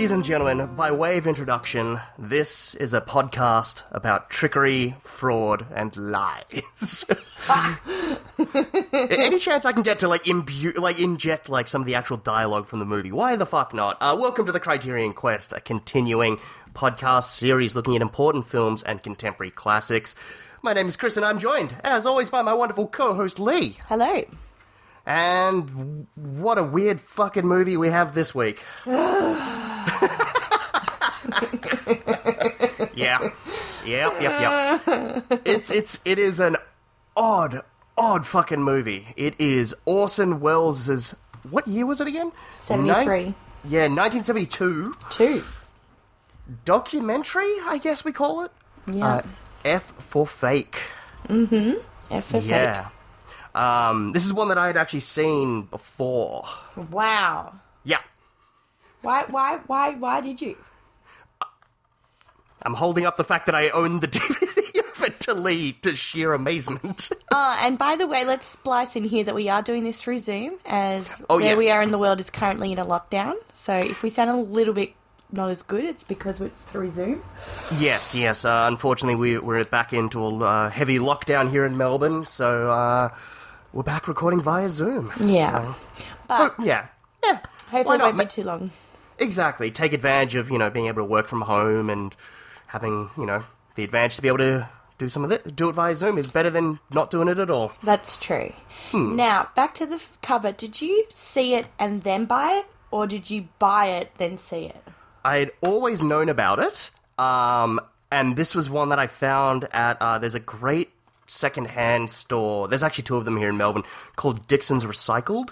Ladies and gentlemen, by way of introduction, this is a podcast about trickery, fraud, and lies. Any chance I can get to like imbue, like inject like some of the actual dialogue from the movie? Why the fuck not? Uh, welcome to the Criterion Quest, a continuing podcast series looking at important films and contemporary classics. My name is Chris, and I'm joined, as always, by my wonderful co-host Lee. Hello. And what a weird fucking movie we have this week. yeah. Yep, yep, yep. It's it's it is an odd, odd fucking movie. It is Orson Welles's what year was it again? 73. Nin- yeah, 1972 Two. documentary, I guess we call it. Yeah. Uh, F for fake. Mm-hmm. F for Yeah. Um, this is one that I had actually seen before. Wow. Yeah. Why, why, why, why did you? I'm holding up the fact that I own the DVD of it to Lee to sheer amazement. Uh, and by the way, let's splice in here that we are doing this through Zoom, as Oh, where we are in the world is currently in a lockdown. So if we sound a little bit not as good, it's because it's through Zoom. yes, yes. Uh, unfortunately, we, we're back into a uh, heavy lockdown here in Melbourne, so uh, we're back recording via Zoom. Yeah. So- But yeah. Yeah. hopefully it won't be too long. Exactly. Take advantage of, you know, being able to work from home and having, you know, the advantage to be able to do some of it. Do it via Zoom is better than not doing it at all. That's true. Hmm. Now, back to the f- cover. Did you see it and then buy it? Or did you buy it, then see it? I had always known about it, um, and this was one that I found at. Uh, there's a great secondhand store. There's actually two of them here in Melbourne called Dixon's Recycled.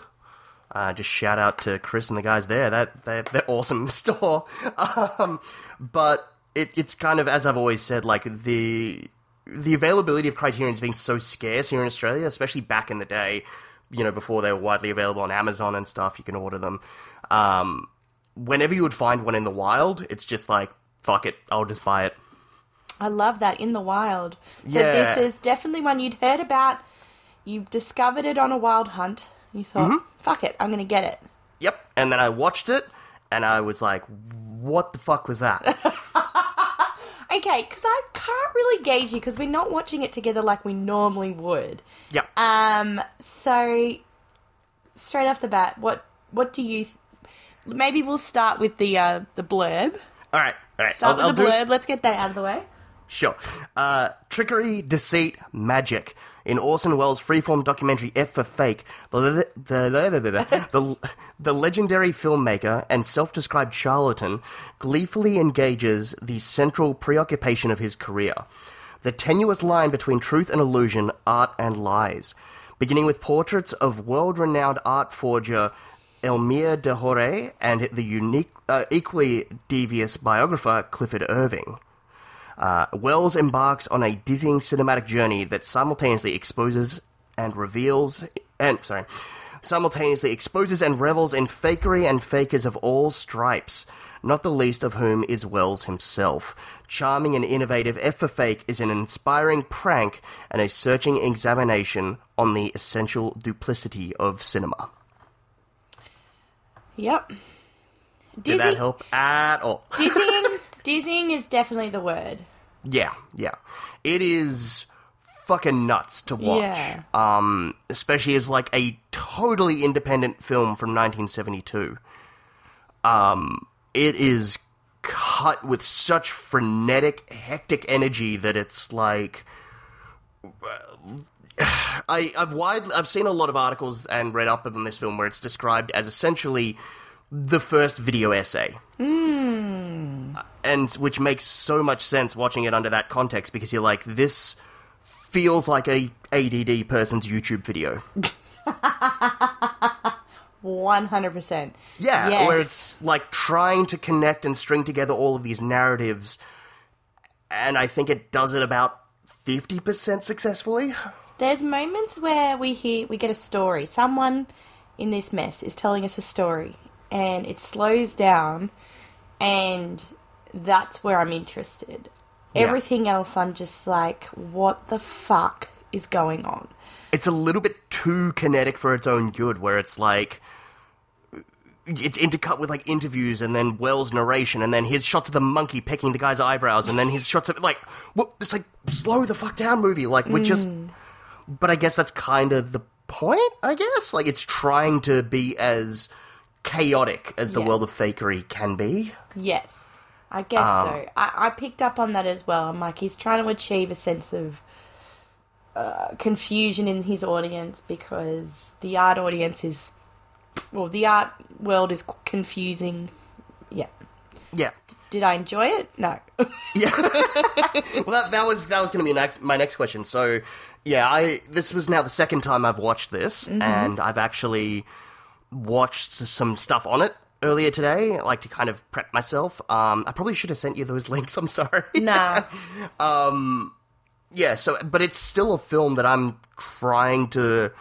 Uh, just shout out to Chris and the guys there. That they're, they're awesome store. Um, but it, it's kind of as I've always said, like the the availability of Criterion's being so scarce here in Australia, especially back in the day. You know, before they were widely available on Amazon and stuff, you can order them. Um, whenever you would find one in the wild, it's just like fuck it, I'll just buy it. I love that in the wild. So Yeah. this is definitely one you'd heard about. You discovered it on a wild hunt. You thought, Mm-hmm. "Fuck it, I'm going to get it." Yep. And then I watched it, and I was like, what the fuck was that? Okay, because I can't really gauge you because we're not watching it together like we normally would. yep. Um, so straight off the bat, what what do you? Th- Maybe we'll start with the uh, the blurb. all right. All right. Start I'll- with the I'll do- blurb. Let's get that out of the way. Sure. Uh, trickery, deceit, magic. In Orson Welles' freeform documentary F for Fake, the, the, the, the, legendary filmmaker and self-described charlatan gleefully engages the central preoccupation of his career. The tenuous line between truth and illusion, art and lies. Beginning with portraits of world-renowned art forger Elmyr de and the unique, uh, equally devious biographer Clifford Irving. Uh, Welles embarks on a dizzying cinematic journey that simultaneously exposes and reveals, and sorry, simultaneously exposes and revels in fakery and fakers of all stripes, not the least of whom is Welles himself. Charming and innovative, F for Fake is an inspiring prank and a searching examination on the essential duplicity of cinema. Yep. Did that help at all? dizzying, dizzying is definitely the word. Yeah, yeah. It is fucking nuts to watch. Yeah. Um, especially as like a totally independent film from 1972. Um, it is cut with such frenetic, hectic energy that it's like. I, I've wide, I've seen a lot of articles and read up on this film where it's described as essentially the first video essay and which makes so much sense watching it under that context because you're like this feels like a ADD person's YouTube video. 100%. Yeah, Yes. where it's like trying to connect and string together all of these narratives and I think it does it about 50% successfully. There's moments where we hear we get a story. Someone in this mess is telling us a story and it slows down and that's where I'm interested. Yeah. Everything else I'm just like what the fuck is going on? It's a little bit too kinetic for its own good where it's like it's intercut with like interviews and then Welles' narration and then his shots of the monkey pecking the guy's eyebrows and then his shots of like what it's like slow the fuck down movie like we're just mm. but I guess that's kind of the point I guess like it's trying to be as chaotic as the Yes. world of fakery can be Yes, I guess Um, so. I, I picked up on that as well. I'm like, he's trying to achieve a sense of uh, confusion in his audience because the art audience is, well, the art world is confusing. Yeah. yeah Did I enjoy it? No. Yeah. well, that, that was that was going to be next, my next question. So, yeah, I this was now the second time I've watched this, and I've actually watched some stuff on it earlier today, like to kind of prep myself. Um, I probably should have sent you those links. I'm sorry. nah. yeah. So, but it's still a film that I'm trying to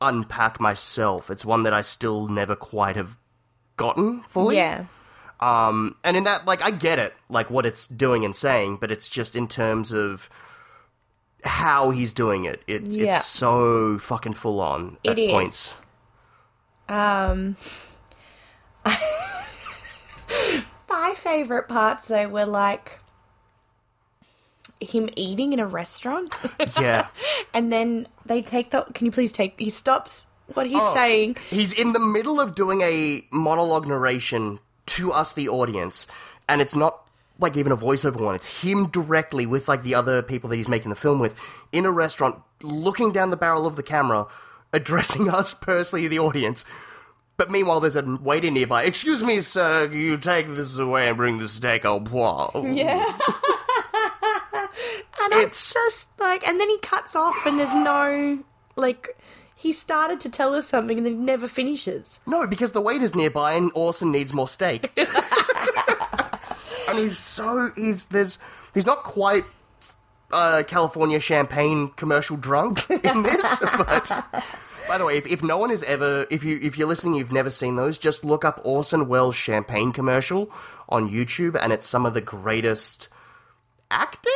unpack myself. It's one that I still never quite have gotten fully. Yeah. Um, and in that, like, I get it, like what it's doing and saying, but it's just in terms of how he's doing it. it Yeah. It's so fucking full on at It is. points. Um, my favorite parts though were like him eating in a restaurant, Yeah. and then they take the. Can you please take? He stops what he's Oh. saying. He's in the middle of doing a monologue narration to us, the audience, and it's not like even a voiceover one. It's him directly with like the other people that he's making the film with in a restaurant, looking down the barrel of the camera, addressing us personally, the audience. But meanwhile, there's a waiter nearby. Excuse me, sir, you take this away and bring the steak au pois. Yeah. and It's- just like, and then he cuts off, and there's no like. He started to tell us something, and then he never finishes. No, because the waiter's nearby and Orson needs more steak. and he's so he's there's he's not quite uh, California champagne commercial drunk in this, but by the way, if, if no one has ever if you if you're listening, you've never seen those, just look up Orson Welles champagne commercial on YouTube, and it's some of the greatest acting.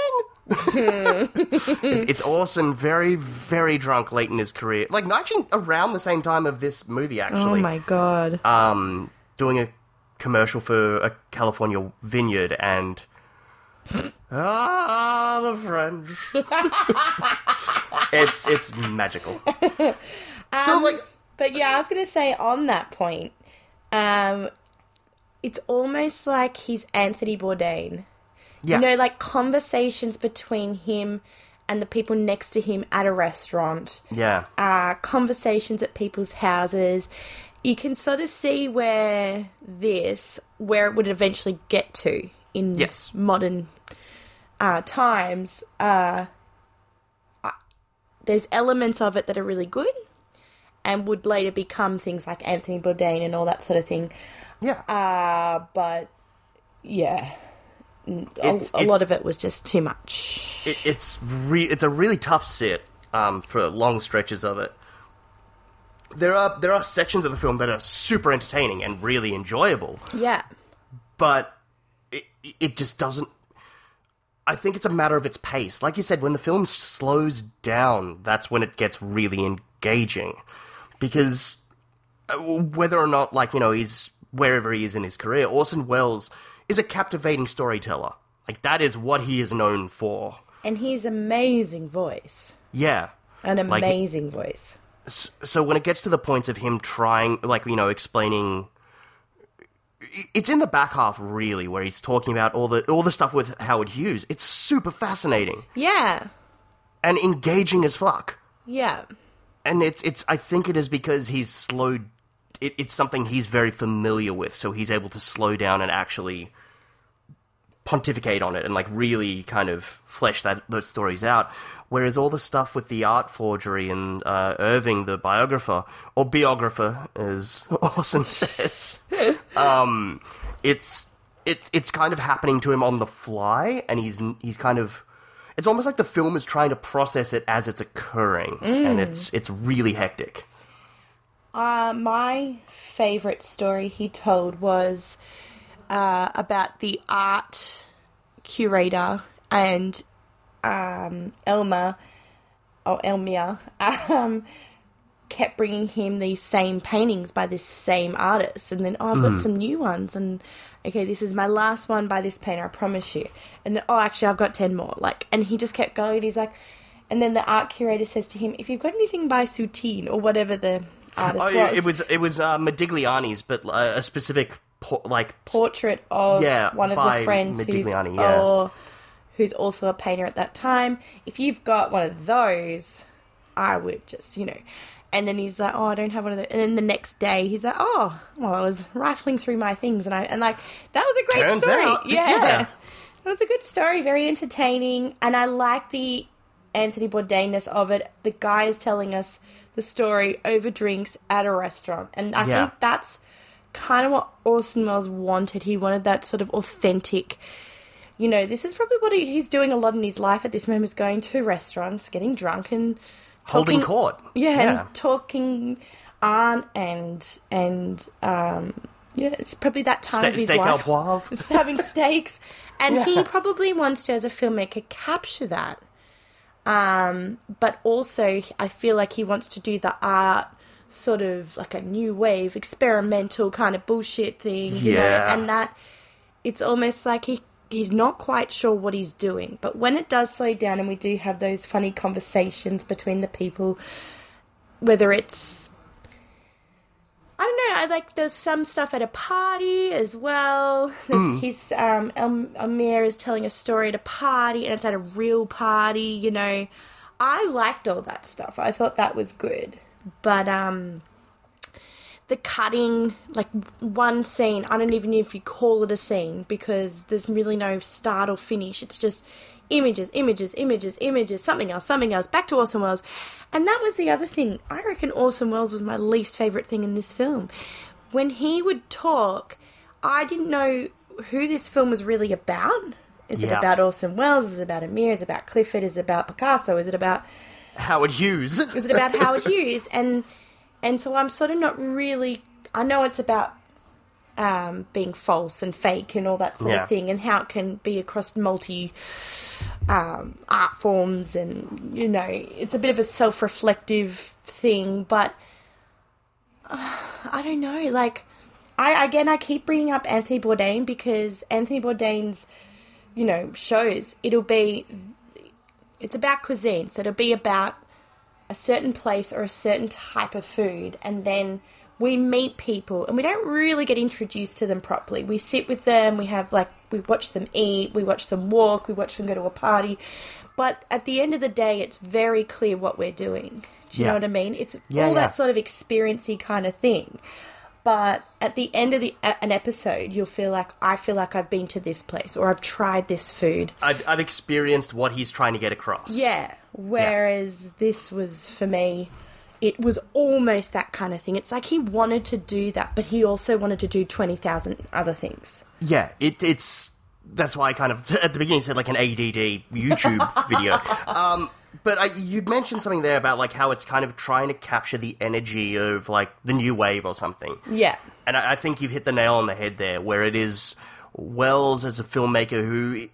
It- it's Orson very very drunk late in his career, like actually around the same time of this movie. Actually, Oh my god. um, doing a commercial for a California vineyard and. Ah, the French. it's it's magical. so like, But yeah, I was gonna say on that point, um, it's almost like he's Anthony Bourdain. yeah, You know, like conversations between him and the people next to him at a restaurant, yeah, uh, conversations at people's houses. You can sort of see where this, where it would eventually get to in Yes. modern uh, times. Uh, I- there's elements of it that are really good and would later become things like Anthony Bourdain and all that sort of thing. yeah. Uh, but yeah, a, a it- lot of it was just too much. It, it's re- it's a really tough sit um, for long stretches of it. There are there are sections of the film that are super entertaining and really enjoyable. Yeah, but it, it just doesn't. I think it's a matter of its pace. Like you said, when the film slows down, that's when it gets really engaging. Because uh, whether or not, like, you know, he's wherever he is in his career, Orson Welles is a captivating storyteller. Like, that is what he is known for. and his amazing voice, Yeah. an Like- amazing voice. So when it gets to the point of him trying like you know explaining it's in the back half really where he's talking about all the all the stuff with Howard Hughes it's super fascinating Yeah, and engaging as fuck yeah, and it's it's I think it is because he's slowed it, it's something he's very familiar with so he's able to slow down and actually pontificate on it and like really kind of flesh that those stories out. Whereas all the stuff with the art forgery and uh, Irving the biographer or biographer as Orson says um it's it's it's kind of happening to him on the fly and he's he's kind of it's almost like the film is trying to process it as it's occurring and it's it's really hectic. Uh, my favorite story he told was uh, about the art curator and um, Elma, or Elmia, um, kept bringing him these same paintings by this same artist, and then oh, I've got some new ones, and okay, this is my last one by this painter, I promise you. And oh, actually, I've got ten more. Like, and he just kept going. He's like, and then the art curator says to him, if you've got anything by Soutine or whatever the artist Oh, was, it was it was uh, Modigliani's, but uh, a specific po- like portrait of Yeah, one of the friends who's yeah. or who's also a painter at that time. If you've got one of those, I would just you know. And then he's like, "Oh, I don't have one of those." And then the next day, he's like, "Oh, well, I was rifling through my things, and I and like that was a great Turns story. out, yeah. yeah. it was a good story, very entertaining, and I like the Anthony Bourdain-ness of it. The guy is telling us the story over drinks at a restaurant, and I Yeah. think that's kind of what Orson Welles wanted. He wanted that sort of authentic. You know, this is probably what he's doing a lot in his life at this moment: is going to restaurants, getting drunk, and holding talking- court. Yeah, yeah. and talking art and and um, yeah, it's probably that time Ste- of his steak life. poivre. Having steaks, and he probably wants to, as a filmmaker, capture that. Um, but also, I feel like he wants to do the art sort of like a new wave, experimental kind of bullshit thing, you know, Yeah. and that it's almost like he he's not quite sure what he's doing. But when it does slow down and we do have those funny conversations between the people, whether it's I don't know. I like there's some stuff at a party as well. There's, He's um, El- Amir is telling a story at a party, and it's at a real party. You know, I liked all that stuff. I thought that was good, but um, the cutting, like one scene, I don't even know if you call it a scene because there's really no start or finish. It's just images, images, images, images, something else, something else, back to Orson Welles. And that was the other thing. I reckon Orson Welles was my least favourite thing in this film. When he would talk, I didn't know who this film was really about. Is it about Orson Welles? Is it about Amir? Is it about Clifford? Is it about Picasso? Is it about Howard Hughes. is it about Howard Hughes? And and so I'm sort of not really. I know it's about um, being false and fake and all that sort Yeah. of thing, and how it can be across multi um, art forms, and you know, it's a bit of a self-reflective thing. But uh, I don't know, like. I, again, I keep bringing up Anthony Bourdain because Anthony Bourdain's, you know, shows it'll be, it's about cuisine, so it'll be about a certain place or a certain type of food and then we meet people and we don't really get introduced to them properly. We sit with them, we have like we watch them eat, we watch them walk, we watch them go to a party. But at the end of the day it's very clear what we're doing. Do you Yeah. know what I mean? It's Yeah, all yeah. that sort of experiencey kind of thing. But at the end of the an episode, you'll feel like I feel like I've been to this place or I've tried this food. I've, I've experienced what he's trying to get across. Yeah. Whereas this was for me, it was almost that kind of thing. It's like he wanted to do that, but he also wanted to do 20,000 other things. Yeah, it, it's that's why I kind of at the beginning said like an ADD YouTube video. Um, but I, you mentioned something there about like how it's kind of trying to capture the energy of like the new wave or something. Yeah. And I, I think you've hit the nail on the head there, where it is Welles as a filmmaker who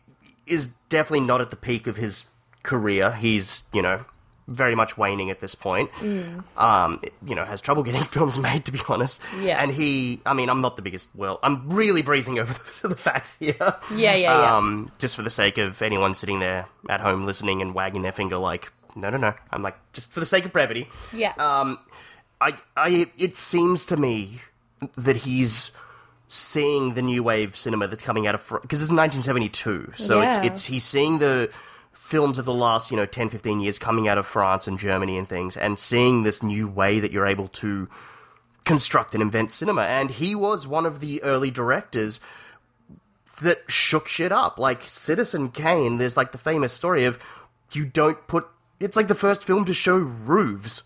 is definitely not at the peak of his career. He's you know very much waning at this point. Um, you know, has trouble getting films made, to be honest. Yeah. And he, I mean, I'm not the biggest. Well, I'm really breezing over the, the facts here. Yeah, yeah, yeah. Um, just for the sake of anyone sitting there at home listening and wagging their finger, like, no, no, no. I'm like, just for the sake of brevity. Yeah. Um, I, I, it seems to me that he's seeing the new wave cinema that's coming out of because it's 1972, so Yeah. it's it's he's seeing the films of the last you know 10 15 years coming out of France and Germany and things and seeing this new way that you're able to construct and invent cinema and he was one of the early directors that shook shit up like Citizen Kane there's like the famous story of you don't put it's like the first film to show roofs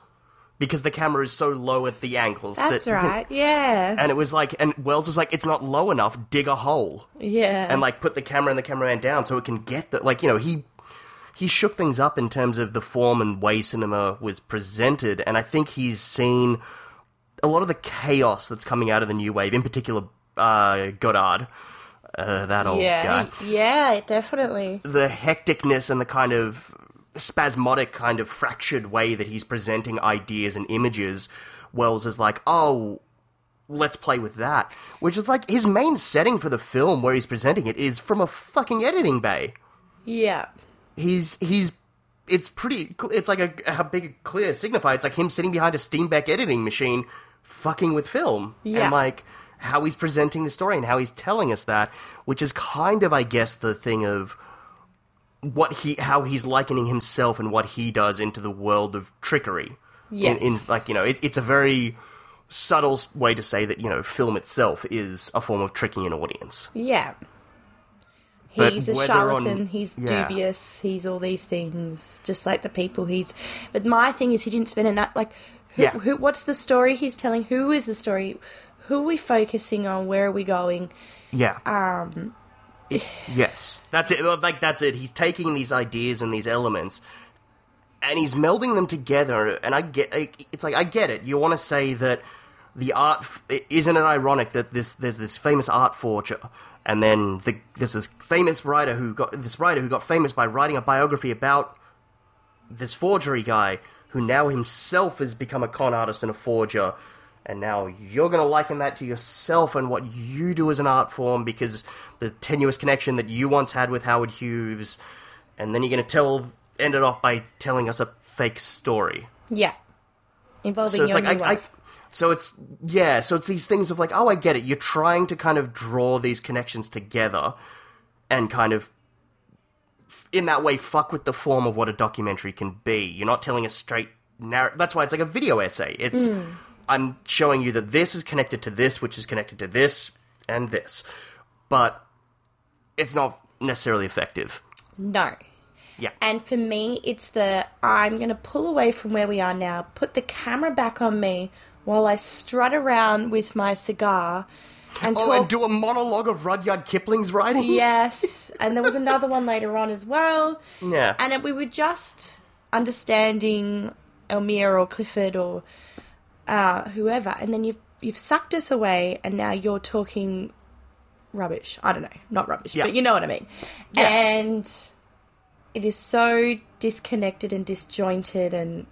because the camera is so low at the angles That's that, right. Yeah. and it was like and Welles was like it's not low enough dig a hole yeah. and like put the camera and the cameraman down so it can get the like you know he he shook things up in terms of the form and way cinema was presented and i think he's seen a lot of the chaos that's coming out of the new wave in particular uh godard uh, that old yeah. guy Yeah, definitely. the hecticness and the kind of spasmodic kind of fractured way that he's presenting ideas and images, Welles is like, oh, let's play with that. Which is like his main setting for the film where he's presenting it is from a fucking editing bay. Yeah. He's he's it's pretty it's like a, a big clear signifier. It's like him sitting behind a Steenbeck editing machine fucking with film. Yeah. And like how he's presenting the story and how he's telling us that, which is kind of I guess the thing of what he how he's likening himself and what he does into the world of trickery. In- In, Yes. like you know, it, it's a very subtle way to say that you know film itself is a form of tricking an audience. Yeah. He's a whether on- charlatan, he's yeah. dubious, he's all these things, just like the people he's. But my thing is, he didn't spend enough. Like, who, Yeah. who, what's the story he's telling? Who is the story? Who are we focusing on? Where are we going? Yeah. Um. yes, that's it. Like that's it. He's taking these ideas and these elements, and he's melding them together. And I get. It's like I get it. You want to say that the art isn't it ironic that this there's this famous art forger, and then the, there's this famous writer who got this writer who got famous by writing a biography about this forgery guy who now himself has become a con artist and a forger and now you're going to liken that to yourself and what you do as an art form because the tenuous connection that you once had with Howard Hughes and then you're going to tell end it off by telling us a fake story Yeah. Involving so your like new I, I wife. So it's yeah so it's these things of like oh I get it. You're trying to kind of draw these connections together and kind of in that way fuck with the form of what a documentary can be. You're not telling a straight narrative that's why it's like a video essay. It's hmm. I'm showing you that this is connected to this which is connected to this and this. But it's not necessarily effective. No. yeah. And for me, it's the I'm going to pull away from where we are now, put the camera back on me while I strut around with my cigar and oh talk. and do a monologue of Rudyard Kipling's writings yes. and there was another one later on as well. yeah And it, we were just understanding Elmyr or Clifford or uh, whoever. And then you've, you've sucked us away and now you're talking rubbish. I don't know. Not rubbish, Yeah. but you know what I mean. And it is so disconnected and disjointed and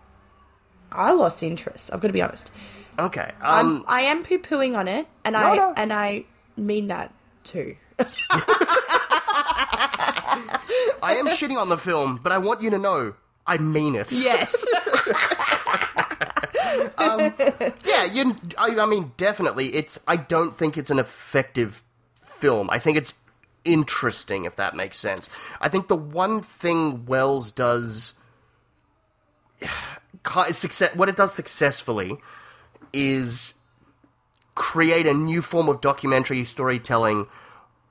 I lost interest. I've got to be honest. Okay um I'm, I am poo pooing on it, and No, I no. and I mean that too. I am shitting on the film, but I want you to know I mean it. Yes. Yeah, you. I, I mean, definitely. It's. I don't think it's an effective film. I think it's interesting, if that makes sense. I think the one thing Welles does, success. What it does successfully is create a new form of documentary storytelling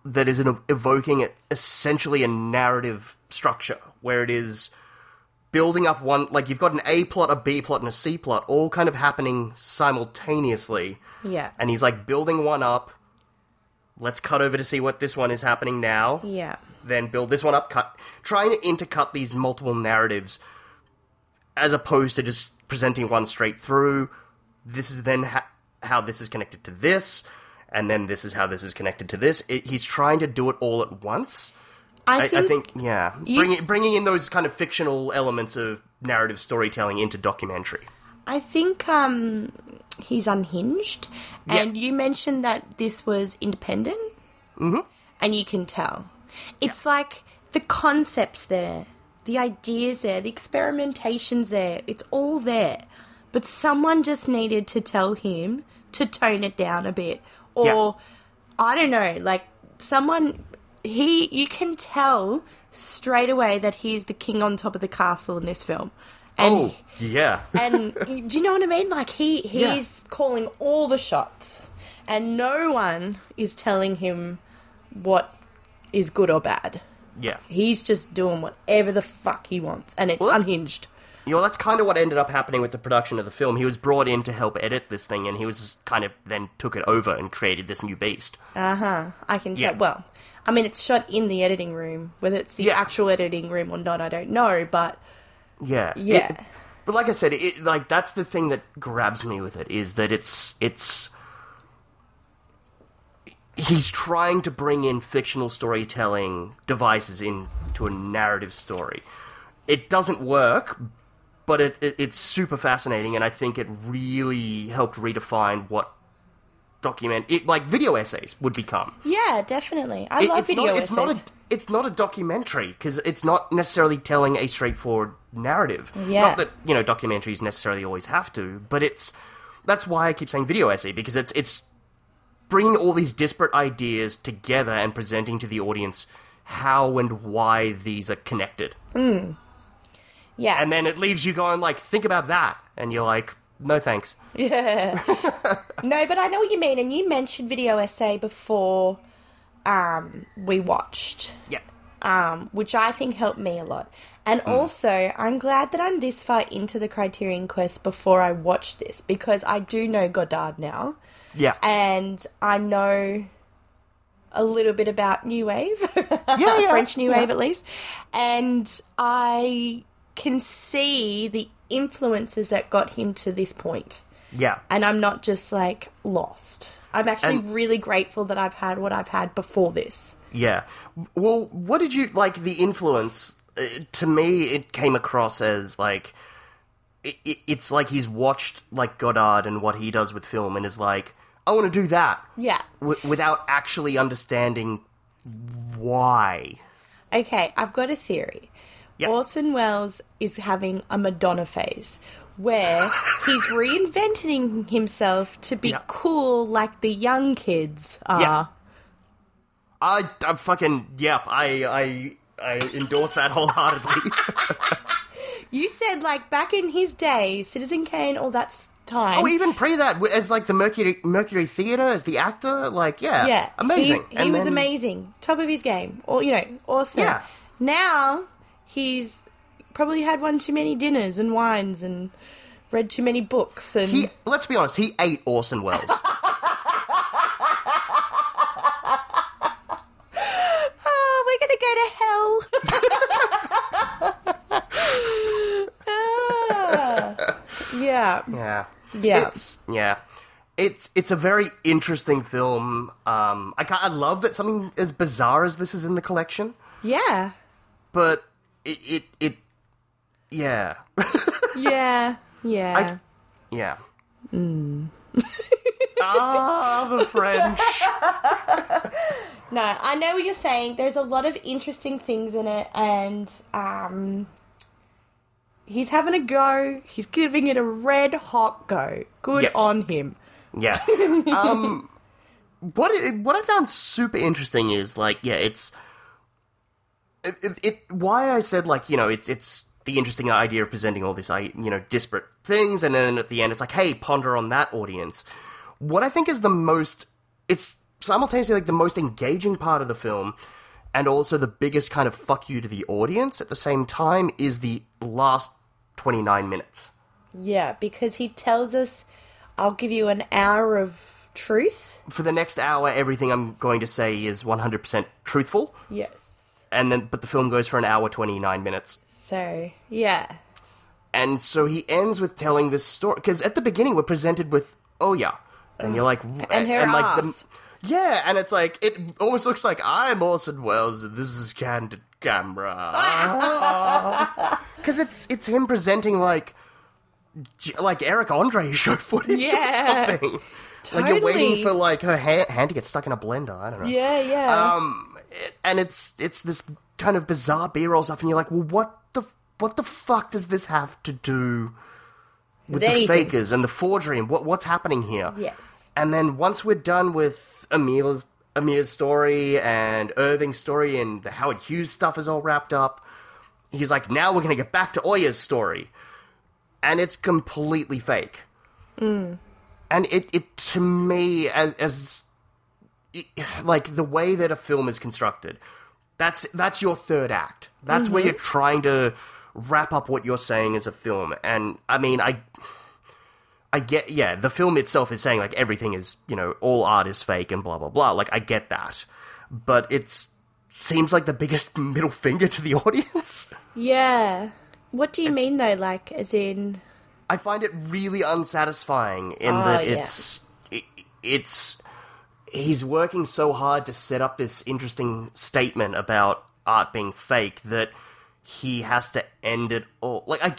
that is an, evoking essentially a narrative structure where it is building up one like you've got an A plot, a B plot, and a C plot, all kind of happening simultaneously. yeah. And he's like building one up. Let's cut over to see what this one is happening now. Yeah. Then build this one up, cut trying to intercut these multiple narratives as opposed to just presenting one straight through. This is then ha- how this is connected to this, and then this is how this is connected to this. It, he's trying to do it all at once. I, think, I think, yeah, bringing bringing in those kind of fictional elements of narrative storytelling into documentary. I think um he's unhinged. And you mentioned that this was independent. Mm-hmm. And you can tell. It's like the concepts there, the ideas there, the experimentations there. It's all there. But someone just needed to tell him to tone it down a bit. Or Yeah. I don't know, like someone he you can tell straight away that he's the king on top of the castle in this film. And oh, yeah, and do you know what I mean? Like he he's calling all the shots, and no one is telling him what is good or bad. yeah. He's just doing whatever the fuck he wants, and it's Well, unhinged. You know, that's kind of what ended up happening with the production of the film. He was brought in to help edit this thing, and he was just kind of then took it over and created this new beast. Uh huh. I can tell. Yeah. Well, I mean, it's shot in the editing room. Whether it's the Yeah. actual editing room or not, I don't know. But Yeah, Yeah. It- but like I said, it like that's the thing that grabs me with it is that it's it's he's trying to bring in fictional storytelling devices into a narrative story. it doesn't work, but it, it it's super fascinating, and I think it really helped redefine what document it like video essays would become. Yeah, definitely. I It- love it's video not, it's essays. not a it's not a documentary because it's not necessarily telling a straightforward narrative. Yeah. Not that you know documentaries necessarily always have to, but it's that's why I keep saying video essay because it's it's bringing all these disparate ideas together and presenting to the audience how and why these are connected. Hmm. Yeah. And then it leaves you going like, think about that, and you're like, no thanks. Yeah. no, but I know what you mean. And you mentioned video essay before um, we watched, Yeah. um, which I think helped me a lot. And also, I'm glad that I'm this far into the Criterion Quest before I watched this because I do know Godard now. Yeah. And I know a little bit about New Wave, yeah, yeah, French New yeah. Wave at least. And I can see the influences that got him to this point Yeah. and I'm not just like lost. I'm actually And- really grateful that I've had what I've had before this. Yeah. Well, what did you like the influence? Uh, to me, it came across as like it, it, it's like he's watched like Godard and what he does with film, and is like, I want to do that Yeah. w- without actually understanding why. Okay, I've got a theory. Yep. Orson Welles is having a Madonna phase where he's reinventing himself to be Yeah. cool like the young kids are. Yeah. I, I fucking yep. I I I endorse that wholeheartedly. You said like back in his day, Citizen Kane, all that time. oh, even pre that, as like the Mercury Mercury Theater as the actor, like yeah, yeah, amazing. He, he was then- amazing, top of his game, or you know, awesome. Yeah. Now he's probably had one too many dinners and wines and read too many books and He, let's be honest, he ate Orson Welles. oh, we're gonna go to hell. Ah. yeah, yeah, yeah, it's yeah, it's it's a very interesting film. Um, I I love that something as bizarre as this is in the collection, yeah, but it it, it yeah, yeah, yeah. yeah. ah, the French. No, I know what you're saying. There's a lot of interesting things in it, and um, he's having a go. He's giving it a red hot go. Good Yes. on him. Yeah. Um, what it, what I found super interesting is like, yeah, it's it, it. Why I said like, you know, it's it's the interesting idea of presenting all this, I you know, disparate things, and then at the end, it's like, hey, ponder on that audience. What I think is the most, it's simultaneously like the most engaging part of the film, and also the biggest kind of fuck you to the audience at the same time is the last twenty nine minutes. Yeah, because he tells us, "I'll give you an hour of truth." For the next hour, everything I'm going to say is one hundred percent truthful. Yes. And then but the film goes for an hour 29 minutes. So yeah, and so he ends with telling this story because at the beginning we're presented with oh yeah. And you're like and her like ass. yeah and it's like it almost looks like i'm orson welles and this is candid camera. Because it's it's him presenting like like eric andre show footage Yeah. or something. Like you're waiting for like her ha- hand to get stuck in a blender i don't know. Yeah, yeah. um, and it's it's this kind of bizarre B-roll stuff, and you're like, well, what the what the fuck does this have to do with the anything. fakers and the forgery and what what's happening here? yes. And then once we're done with Emil Amir's story and Irving's story and the Howard Hughes stuff is all wrapped up, he's like, now we're gonna get back to Oja's story, and it's completely fake. Mm. And it it to me as as like the way that a film is constructed that's that's your third act that's where mm-hmm. you're trying to wrap up what you're saying as a film and i mean i i get yeah the film itself is saying like everything is you know all art is fake and blah blah blah like i get that but it's seems like the biggest middle finger to the audience Yeah. What do you mean though? Like, as in, I find it really unsatisfying in Oh, that yeah. it's it, it's he's working so hard to set up this interesting statement about art being fake that he has to end it all. Like I,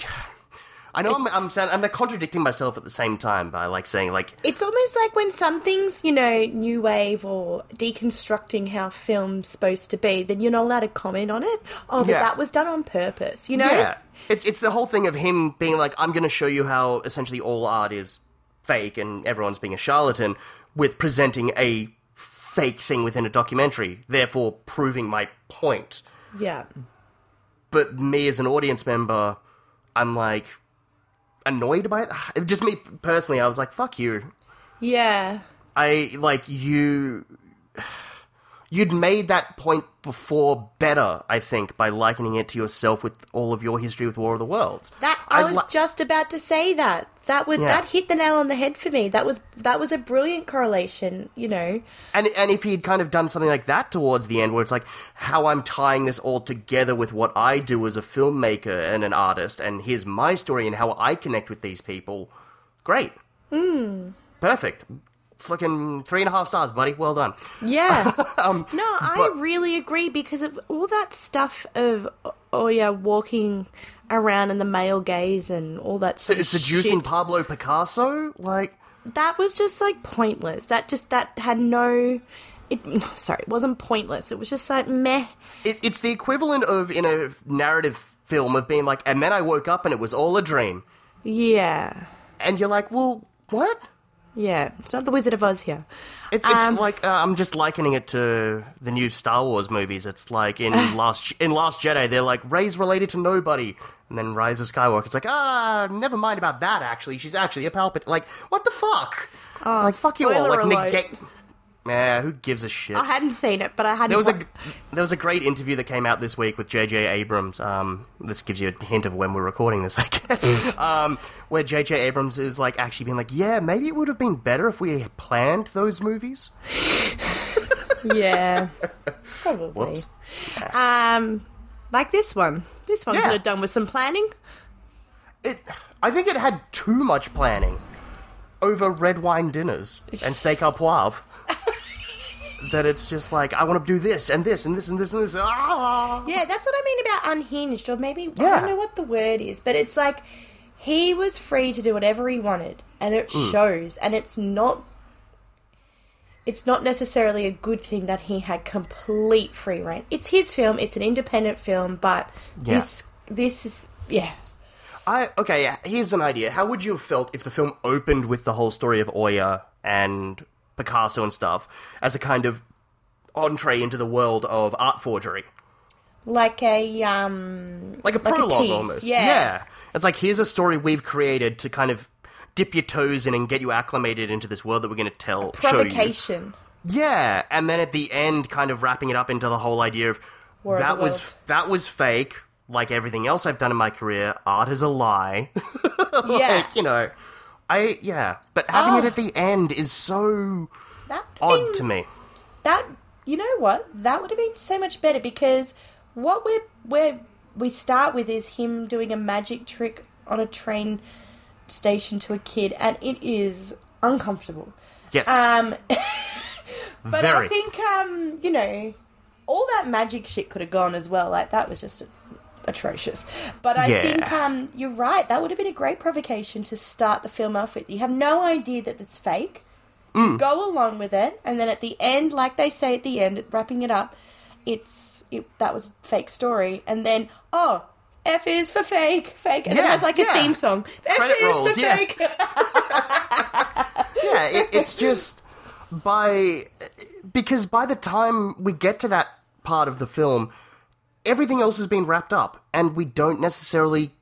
I know I'm I'm saying I'm contradicting myself at the same time by like saying like It's almost like when something's, you know, new wave or deconstructing how film's supposed to be, then you're not allowed to comment on it. Oh, but Yeah. that was done on purpose, you know? yeah, it's it's the whole thing of him being like I'm going to show you how essentially all art is fake and everyone's being a charlatan with presenting a fake thing within a documentary, therefore proving my point. Yeah. but me as an audience member, I'm like annoyed by it. Just me personally, I was like, "Fuck you." Yeah. I like you. You'd made that point before better, I think, by likening it to yourself with all of your history with War of the Worlds. That I I'd was li- just about to say that. That would Yeah. that hit the nail on the head for me. That was that was a brilliant correlation, you know. And and if he'd kind of done something like that towards the end, where it's like how I'm tying this all together with what I do as a filmmaker and an artist, and here's my story and how I connect with these people, great, mm. perfect, fucking three and a half stars, buddy. Well done. Yeah. Um, no, I but- really agree because of all that stuff of oh yeah, walking around in the male gaze and all that sort of Seducing shit. Pablo Picasso, like That was just like pointless. That just that had no it sorry, it wasn't pointless. It was just like meh. it, it's the equivalent of in a narrative film of being like, and then I woke up and it was all a dream, Yeah. and you're like, well, what? Yeah. It's not the Wizard of Oz here. It's, it's Um, like uh, I'm just likening it to the new Star Wars movies. It's like in last in Last Jedi, they're like Rey's related to nobody, and then Rise of Skywalker. It's like ah, never mind about that. Actually, she's actually a Palpatine. Like what the fuck? Oh, like fuck you all. Like negate. Yeah, who gives a shit? I hadn't seen it, but I hadn't There was a there was a great interview that came out this week with J.J. Abrams. Um, this gives you a hint of when we're recording this, I guess. um, where J.J. Abrams is like actually being like, yeah, maybe it would have been better if we had planned those movies. Yeah. Probably. Whoops. Um like this one. This one Yeah. could have done with some planning. It, I think it had too much planning over red wine dinners and steak au poivre. That it's just like I want to do this and this and this and this and this. Ah! Yeah, that's what I mean about unhinged, or maybe I don't know what the word is, but it's like he was free to do whatever he wanted, and it Hmm. shows, and it's not. It's not necessarily a good thing that he had complete free reign. It's his film. It's an independent film, but Yeah. this this is yeah. I okay. yeah, Here's an idea. How would you have felt if the film opened with the whole story of Oja and Picasso and stuff as a kind of entree into the world of art forgery, Like a um like a Like a prologue tease, almost? yeah. It's like here's a story we've created to kind of dip your toes in and get you acclimated into this world that we're going to tell. You. provocation. Yeah, and then at the end, kind of wrapping it up into the whole idea of War that the was that was fake. Like everything else I've done in my career, art is a lie. Yeah. like, you know, I yeah, but having Oh. it at the end is so That odd been- to me. that you know what that would have been so much better because what we're where we start with is him doing a magic trick on a train station to a kid and it is uncomfortable Yes, um but very. i think um you know all that magic shit could have gone as well like that was just atrocious but i Yeah. think um you're right that would have been a great provocation to start the film off with you have no idea that it's fake Mm. go along with it, and then at the end, like they say at the end, wrapping it up, it's it, that was a fake story, and then oh, F is for fake, fake, and it has like a yeah. theme song. F Credit is rolls, for yeah. fake. yeah, it, it's just by because by the time we get to that part of the film, everything else has been wrapped up, and we don't necessarily.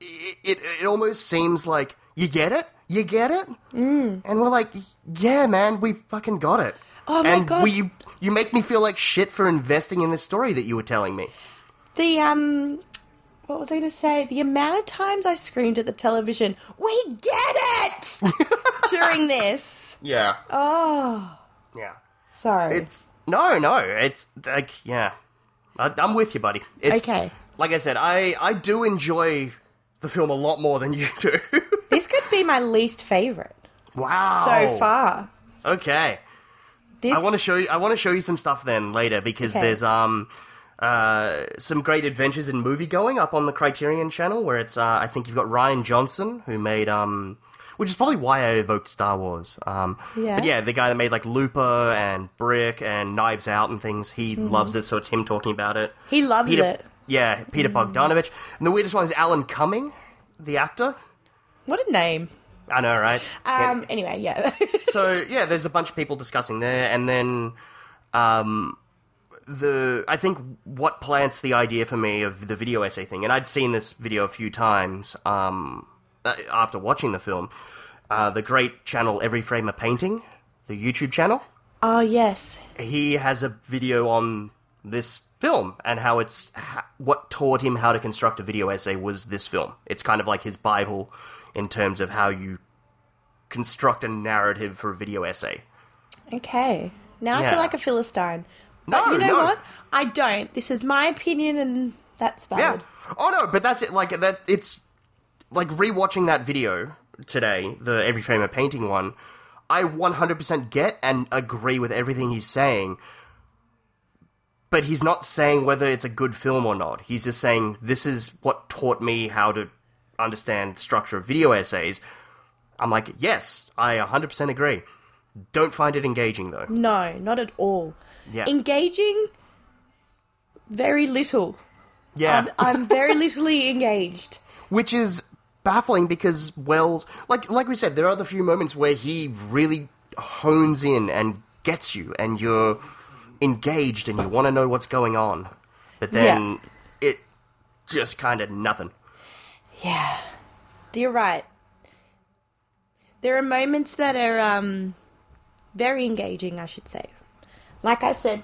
It it, it almost seems like you get it, you get it, mm. and we're like, yeah, man, we fucking got it. Oh my and God. we you make me feel like shit for investing in this story that you were telling me. the um, what was I going to say? The amount of times I screamed at the television, "We get it!" during this. Yeah, Oh, yeah. sorry. It's no, no. It's like yeah, I, I'm with you, buddy. It's, Okay. Like I said, I I do enjoy the film a lot more than you do. this could be my least favorite wow. so far. Okay. This I want to show you. I want to show you some stuff then later because Okay. there's um uh, some great adventures in movie going up on the Criterion channel, where it's uh, I think you've got Rian Johnson who made um, which is probably why I evoked Star Wars. Um, Yeah. But yeah, the guy that made like Looper and Brick and Knives Out and things, he loves it, so it's him talking about it. He loves Peter, it. Yeah, Peter Bogdanovich. And the weirdest one is Alan Cumming, the actor. What a name. I know, right? Yeah. Um. Anyway, yeah. so yeah, there's a bunch of people discussing there, and then um, the I think what plants the idea for me of the video essay thing, and I'd seen this video a few times um, uh, after watching the film. Uh, the great channel Every Frame a Painting, the YouTube channel, oh yes. he has a video on this film and how it's what taught him how to construct a video essay was this film. It's kind of like his bible in terms of how you construct a narrative for a video essay. Okay. Now I feel like a philistine. But No, you know no. what? I don't. This is my opinion, and that's valid. Yeah. Oh no, but that's it. Like that. It's like rewatching that video today, the Every Frame a Painting one. I 100% get and agree with everything he's saying. But he's not saying whether it's a good film or not. He's just saying this is what taught me how to understand the structure of video essays. I'm like, yes, I 100% agree. Don't find it engaging though. No, not at all. Yeah. Engaging, very little. Yeah. I'm, I'm very littly engaged. which is baffling because Welles, like like we said, there are the few moments where he really hones in and gets you, and you're engaged and you want to know what's going on, but then it just kind of nothing. Yeah, you're right. There are moments that are um, very engaging, I should say. Like I said,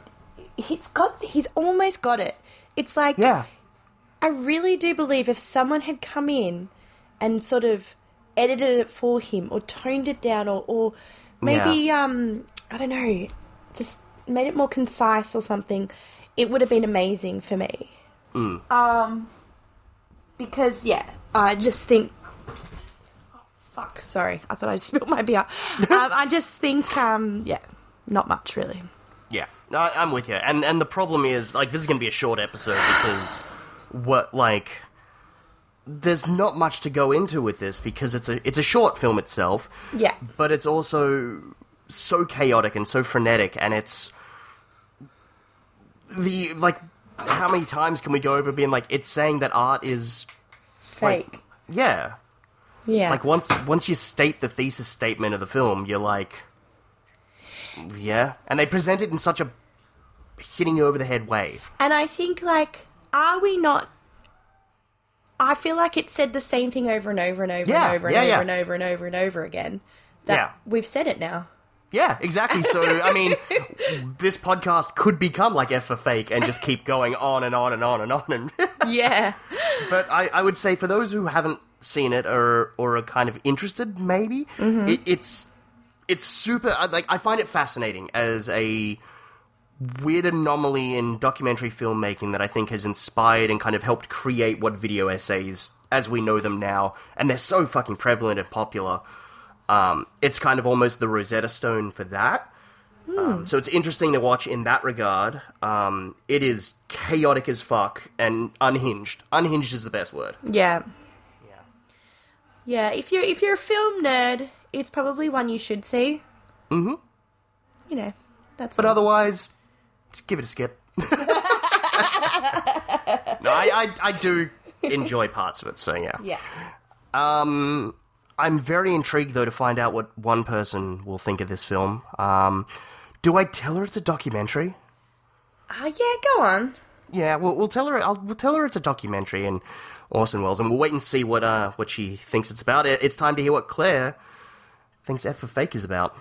he's got, he's almost got it. It's like Yeah, I really do believe if someone had come in and sort of edited it for him or toned it down or, or maybe um I don't know, just made it more concise or something, it would have been amazing for me. Um because yeah, I just think oh, fuck, sorry. I thought I just spilled my beer. um, I just think um yeah, not much really. yeah, I, I'm with you. And and the problem is, like, this is going to be a short episode because what like. There's not much to go into with this because it's a it's a short film itself. Yeah. but it's also so chaotic and so frenetic and it's the like how many times can we go over being like it's saying that art is Fake. yeah yeah. like once once you state the thesis statement of the film you're like yeah and they present it in such a hitting you over the head way And I think, like, are we not? I feel like it said the same thing over and over and over Yeah, and over and yeah, over yeah. and over and over and over again. That Yeah. we've said it now. yeah exactly so i mean this podcast could become like f for fake and just keep going on and on and on and on and Yeah, But I, I would say for those who haven't seen it or or are kind of interested, maybe mm-hmm. it, it's it's super. Like I find it fascinating as a weird anomaly in documentary filmmaking that I think has inspired and kind of helped create what video essays as we know them now, and they're so fucking prevalent and popular. Um, it's kind of almost the Rosetta Stone for that. Um, so it's interesting to watch in that regard. Um, it is chaotic as fuck and unhinged. Unhinged is the best word. yeah, yeah. If you're if you're a film nerd, it's probably one you should see. Mm-hmm. You know, that's. But otherwise, just give it a skip. no, I, I, I do enjoy parts of it, so yeah. yeah, Um, I'm very intrigued, though, to find out what one person will think of this film. Um, do I tell her it's a documentary? uh, yeah. Go on. Yeah, we'll, we'll tell her. I'll, we'll tell her it's a documentary in Orson Welles, and we'll wait and see what uh what she thinks it's about. It's time to hear what Claire thinks F for Fake is about.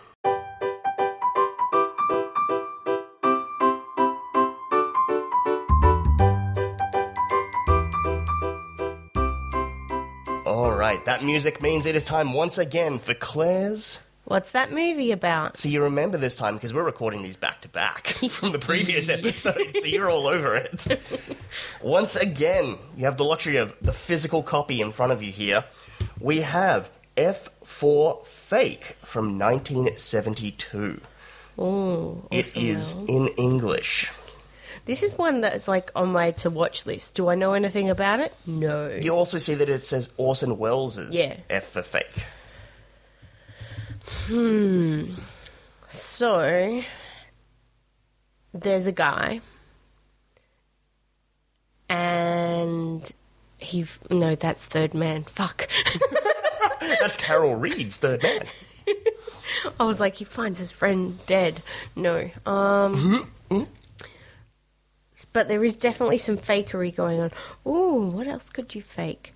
Right, that music means it is time once again for Claire's. What's that movie about? So you remember this time because we're recording these back to back from the previous episode, so you're all over it. Once again, you have the luxury of the physical copy in front of you here. We have F for Fake from 1972. Ooh, It is in English. This is one that's like on my to watch list. Do I know anything about it? No. You also see that it says Orson Welles's Yeah. F for fake. Hmm. So there's a guy, and he no, that's Third Man. Fuck. That's Carol Reed's third man. I was like, he finds his friend dead. No. Um. But there is definitely some fakery going on. Ooh, what else could you fake?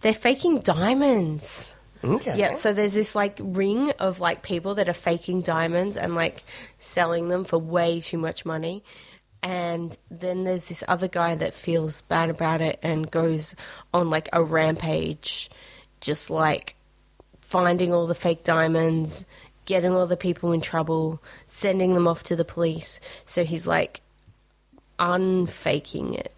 They're faking diamonds. Okay. Yeah, so there's this like ring of like people that are faking diamonds and like selling them for way too much money. And then there's this other guy that feels bad about it and goes on like a rampage, just like finding all the fake diamonds, getting all the people in trouble, sending them off to the police. So he's like unfaking it.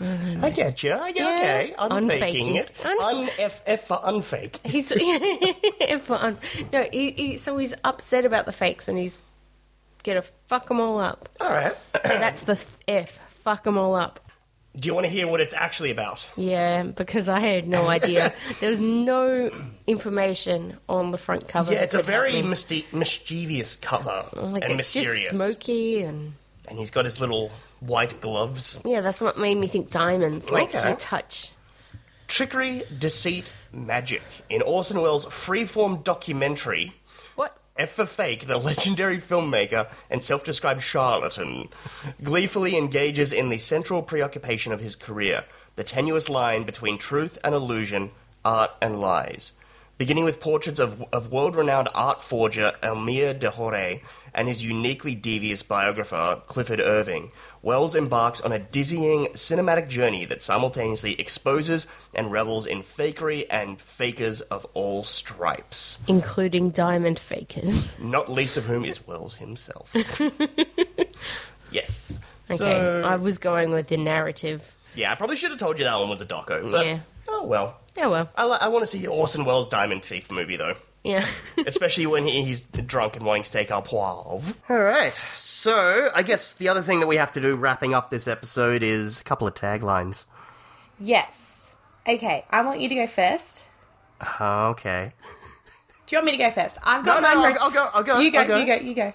I get you. I get Yeah. okay. Unfaking Unfaking. it. Un- Un F F for unfake. He's fun. No, he, he, so he's upset about the fakes and he's gonna fuck them all up. All right. That's the F. Fuck them all up. Do you want to hear what it's actually about? Yeah, because I had no idea. there was no information on the front cover. Yeah, it's a very mischievous cover like and it's mysterious. just smoky and And he's got his little white gloves. yeah, that's what made me think diamonds. Like Okay. you touch. Trickery, deceit, magic. In Orson Welles' freeform documentary, What? F for Fake, the legendary filmmaker and self described charlatan, gleefully engages in the central preoccupation of his career the tenuous line between truth and illusion, art and lies. Beginning with portraits of, of world renowned art forger Elmyr de Hory and his uniquely devious biographer, Clifford Irving, Welles embarks on a dizzying cinematic journey that simultaneously exposes and revels in fakery and fakers of all stripes Including diamond fakers. not least of whom is Welles himself. yes. Okay, So, I was going with the narrative. yeah, I probably should have told you that one was a doco, but Yeah. oh well. Yeah, well, I, I want to see Orson Welles' Diamond Thief movie though, yeah. especially when he, he's drunk and wanting to take our poivre. All right, so I guess the other thing that we have to do wrapping up this episode is a couple of taglines. Yes. Okay, I want you to go first. Okay. Do you want me to go first? I've No, got no, my no, I'll go. I'll go. You go, I'll go. you go, you go.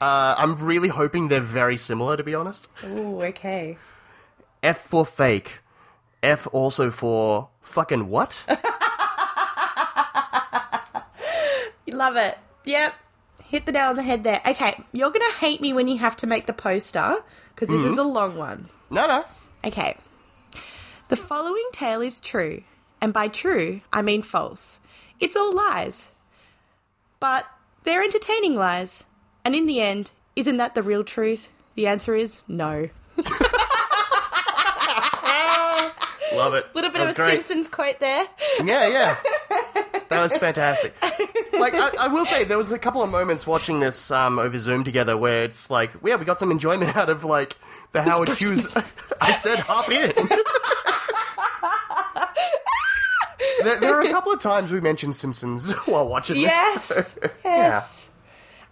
Uh, I'm really hoping they're very similar, to be honest. Ooh, okay. F for fake. F also for fucking what? You love it. Yep. Hit the nail on the head there. Okay, you're gonna hate me when you have to make the poster because this is mm-hmm. a long one. no, no. Okay. The following tale is true, and by true, I mean false. It's all lies. But they're entertaining lies. And in the end, isn't that the real truth? The answer is no. Love it. A Little bit That of a was great. Simpsons quote there. Yeah, yeah. That was fantastic. Like, I, I will say, there was a couple of moments watching this um, over Zoom together where it's like, yeah, we got some enjoyment out of, like, the Howard Hughes. I said, hop in. there, there are a couple of times we mentioned Simpsons while watching Yes. this. yes.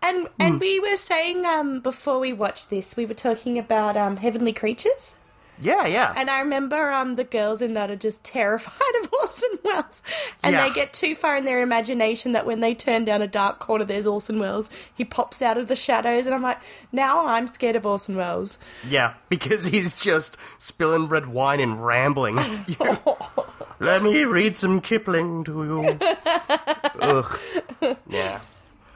And and we were saying um before we watched this, we were talking about um heavenly creatures. Yeah, yeah. And I remember um the girls in that are just terrified of Orson Welles. And Yeah. they get too far in their imagination that when they turn down a dark corner there's Orson Welles. He pops out of the shadows and I'm like, now I'm scared of Orson Welles. Yeah, because he's just spilling red wine and rambling. Let me read some Kipling to you. Ugh. Yeah.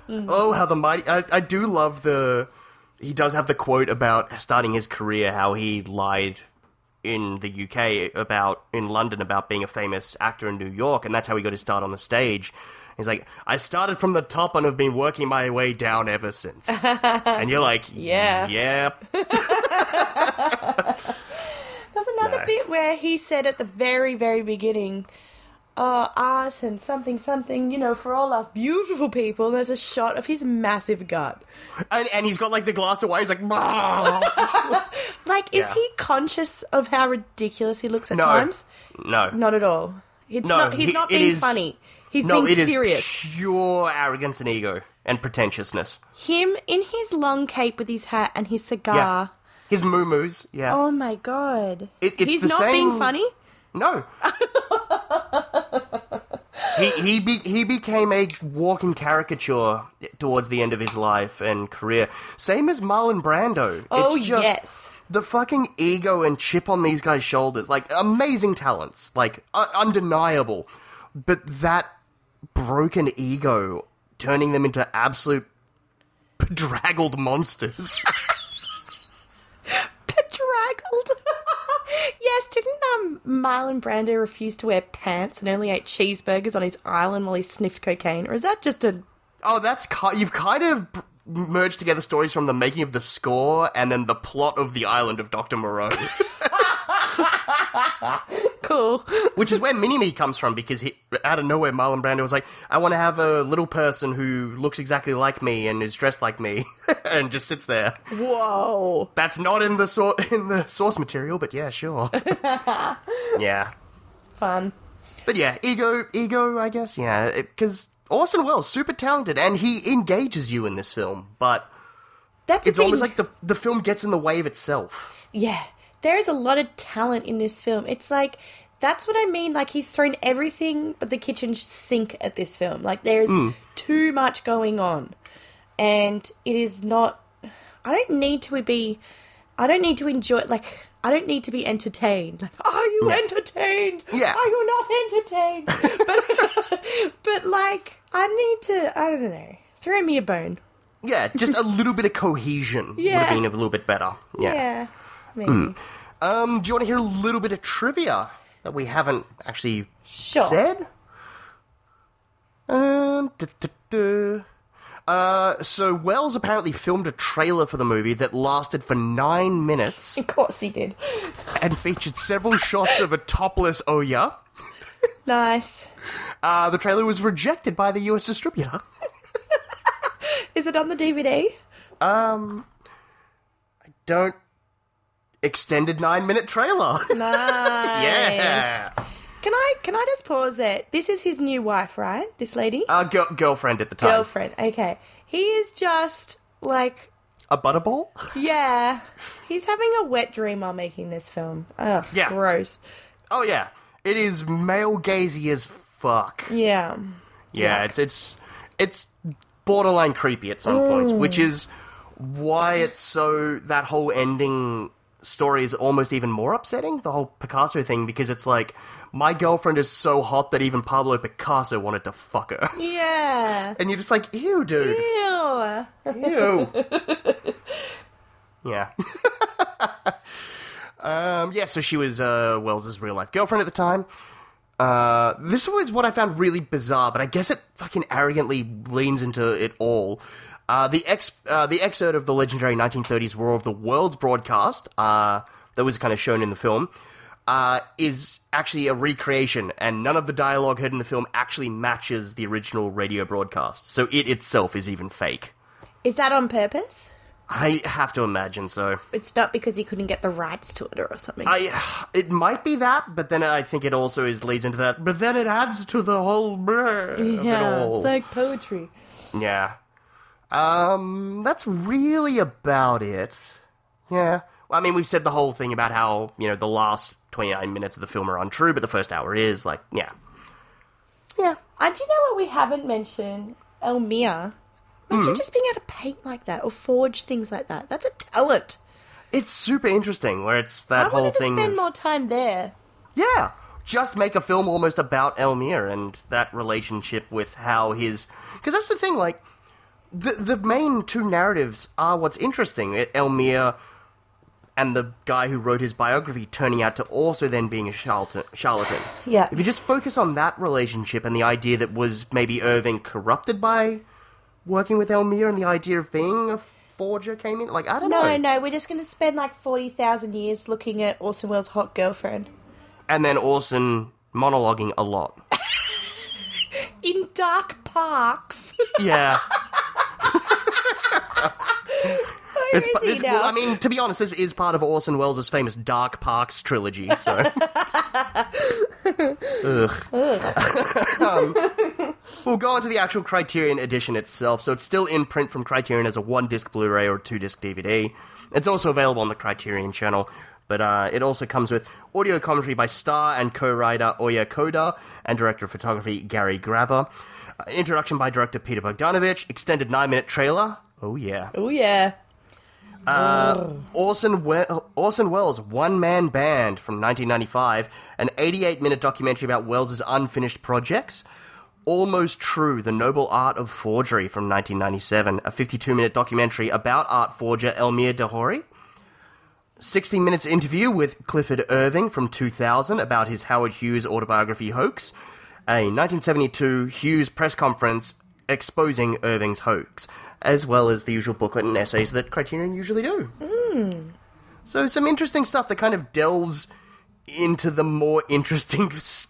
Oh, how the mighty. I, I do love the. He does have the quote about starting his career, how he lied in the UK about, in London, about being a famous actor in New York, and that's how he got his start on the stage. He's like, I started from the top and have been working my way down ever since. and you're like, Yeah. Yep. There's another No. bit where he said at the very, very beginning, uh, art and something, something, you know, for all us beautiful people. And there's a shot of his massive gut. And, and he's got like the glass of wine. He's like, Like, is Yeah. he conscious of how ridiculous he looks at no, times? no, Not at all. It's No, not, he's he- not being is- funny. He's no, being serious. pure arrogance and ego and pretentiousness. Him in his long cape with his hat and his cigar. His moo-moos, yeah. Oh my god. It- it's He's not same- being funny? No. he he be, he became a walking caricature towards the end of his life and career. Same as Marlon Brando. Oh, it's just yes. The fucking ego and chip on these guys' shoulders, like amazing talents, like uh, undeniable, but that broken ego turning them into absolute bedraggled monsters. Bedraggled. Yes, didn't um Marlon Brando refuse to wear pants and only ate cheeseburgers on his island while he sniffed cocaine? Or is that just a Oh, that's ki- you've kind of merged together stories from the making of the score and then the plot of the island of Doctor Moreau, cool? which is where Mini Me comes from because he, out of nowhere Marlon Brando was like, "I want to have a little person who looks exactly like me and is dressed like me," and just sits there. Whoa. That's not in the sor- in the source material, but yeah, sure. yeah, Fun. but yeah, ego, ego, I guess, yeah, because Orson Welles super talented and he engages you in this film, but. That's It's almost like the the film gets in the way of itself. Yeah, there is a lot of talent in this film. It's like that's what I mean. Like he's thrown everything but the kitchen sink at this film. Like there's hmm. too much going on, and it is not. I don't need to be. I don't need to enjoy. Like I don't need to be entertained. Like, are you entertained? Yeah. Are you not entertained? but but like I need to. I don't know. Throw me a bone. Yeah, just a little bit of cohesion would have been a little bit better. Yeah. Yeah. Maybe. Um, do you want to hear a little bit of trivia that we haven't actually Sure. said? Um. Uh, so Welles apparently filmed a trailer for the movie that lasted for nine minutes Of course he did. and featured several shots of a topless Oja. Nice. Uh, the trailer was rejected by the US distributor. Is it on the DVD? Um, I don't extended nine minute trailer. Nice. yeah. Can I can I just pause there? This is his new wife, right? This lady, Uh, girl- girlfriend at the time. girlfriend. Okay, he is just like A butterball? yeah. He's having a wet dream while making this film. Ugh, Yeah. gross. Oh yeah, it is male gazy as fuck. Yeah, Yeah, it's it's it's borderline creepy at some points, which is why it's so that whole ending story is almost even more upsetting. The whole Picasso thing because it's like my girlfriend is so hot that even Pablo Picasso wanted to fuck her, yeah. and you're just like, ew, dude, Ew. ew. yeah. um, yeah, so she was uh, Welles's real life girlfriend at the time. Uh, this was what I found really bizarre, but I guess it fucking arrogantly leans into it all. Uh, the ex, uh, the excerpt of the legendary 1930s War of the Worlds broadcast uh, that was kind of shown in the film uh, is actually a recreation, and none of the dialogue heard in the film actually matches the original radio broadcast. So it itself is even fake. Is that on purpose? I have to imagine so. It's not because he couldn't get the rights to it or something. I, it might be that, but then I think it also is leads into that. But then it adds to the whole blur of it yeah, all. it's like poetry. Yeah. Um, that's really about it. Yeah. Well, I mean, we've said the whole thing about how, you know, the last 29 minutes of the film are untrue, but the first hour is, like, yeah. Yeah. And do you know what we haven't mentioned? Elmira. Imagine just being able to paint like that or forge things like that. That's a talent. It's super interesting where it's that I whole wanted to thing. spend more time there. Yeah, just make a film almost about Elmyr and that relationship with how his. Because that's the thing, like the the main two narratives are what's interesting. Elmyr and the guy who wrote his biography turning out to also then being a charlatan. charlatan. Yeah. If you just focus on that relationship and the idea that was maybe Irving corrupted by working with Elmyr and the idea of being a forger came in, like I don't No, know. no, no, we're just going to spend like 40,000 years looking at Orson Welles' hot girlfriend. And then Orson monologuing a lot. In dark parks. Yeah. Where It's, is he now? well, I mean, to be honest, this is part of Orson Welles' famous Dark Parks trilogy. So, Ugh. Um, We'll go on to the actual Criterion edition itself. So it's still in print from Criterion as a one disc Blu ray or two disc DVD. It's also available on the Criterion channel. But uh, it also comes with audio commentary by star and co writer Oja Kodar and director of photography Gary Graver. Uh, introduction by director Peter Bogdanovich. Extended nine minute trailer. Oh, yeah. Oh yeah. Uh, Orson, we- Orson Welles' One Man Band from 1995, an 88 minute documentary about Welles' unfinished projects. Almost True, The Noble Art of Forgery from 1997, a 52 minute documentary about art forger Elmyr de Hory. 60 minutes interview with Clifford Irving from 2000 about his Howard Hughes autobiography hoax. A 1972 Hughes press conference exposing Irving's hoax, as well as the usual booklet and essays that Criterion usually do. So some interesting stuff that kind of delves into the more interesting s-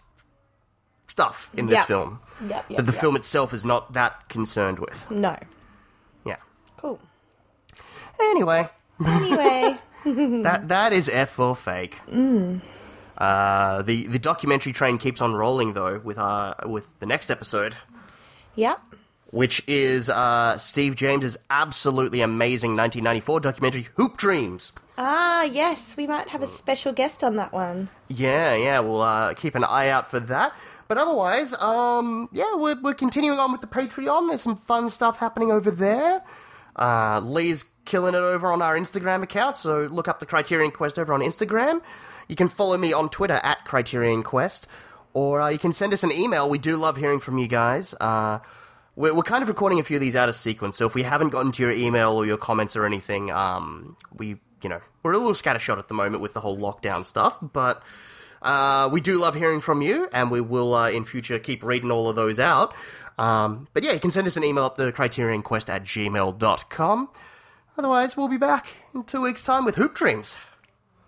stuff in this Yeah. film Yep, yep, that the yep. film itself is not that concerned with. No. Yeah. Cool. Anyway, Anyway. that that is F for fake. Uh, the the documentary train keeps on rolling though with uh with the next episode, yep. Which is uh Steve James's absolutely amazing 1994 documentary Hoop Dreams. Ah, yes. We might have a special guest on that one. Yeah, yeah, we'll uh, keep an eye out for that. But otherwise, um, yeah, we're, we're continuing on with the Patreon. There's some fun stuff happening over there. Uh, Lee's killing it over on our Instagram account, so look up the Criterion Quest over on Instagram. You can follow me on Twitter at Criterion Quest, or uh, you can send us an email. We do love hearing from you guys. Uh, we're, we're kind of recording a few of these out of sequence, so if we haven't gotten to your email or your comments or anything, um, we, you know, we're a little scattershot at the moment with the whole lockdown stuff, but uh, we do love hearing from you, and we will uh, in future keep reading all of those out. Um, but yeah, you can send us an email at the criterionquest at gmail.com. Otherwise, we'll be back in two weeks' time with Hoop Dreams.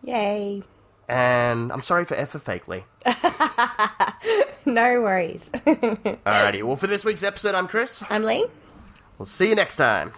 Yay. And I'm sorry for F for Fakely. No worries. Alrighty, well, for this week's episode, I'm Chris. I'm Lee. We'll see you next time.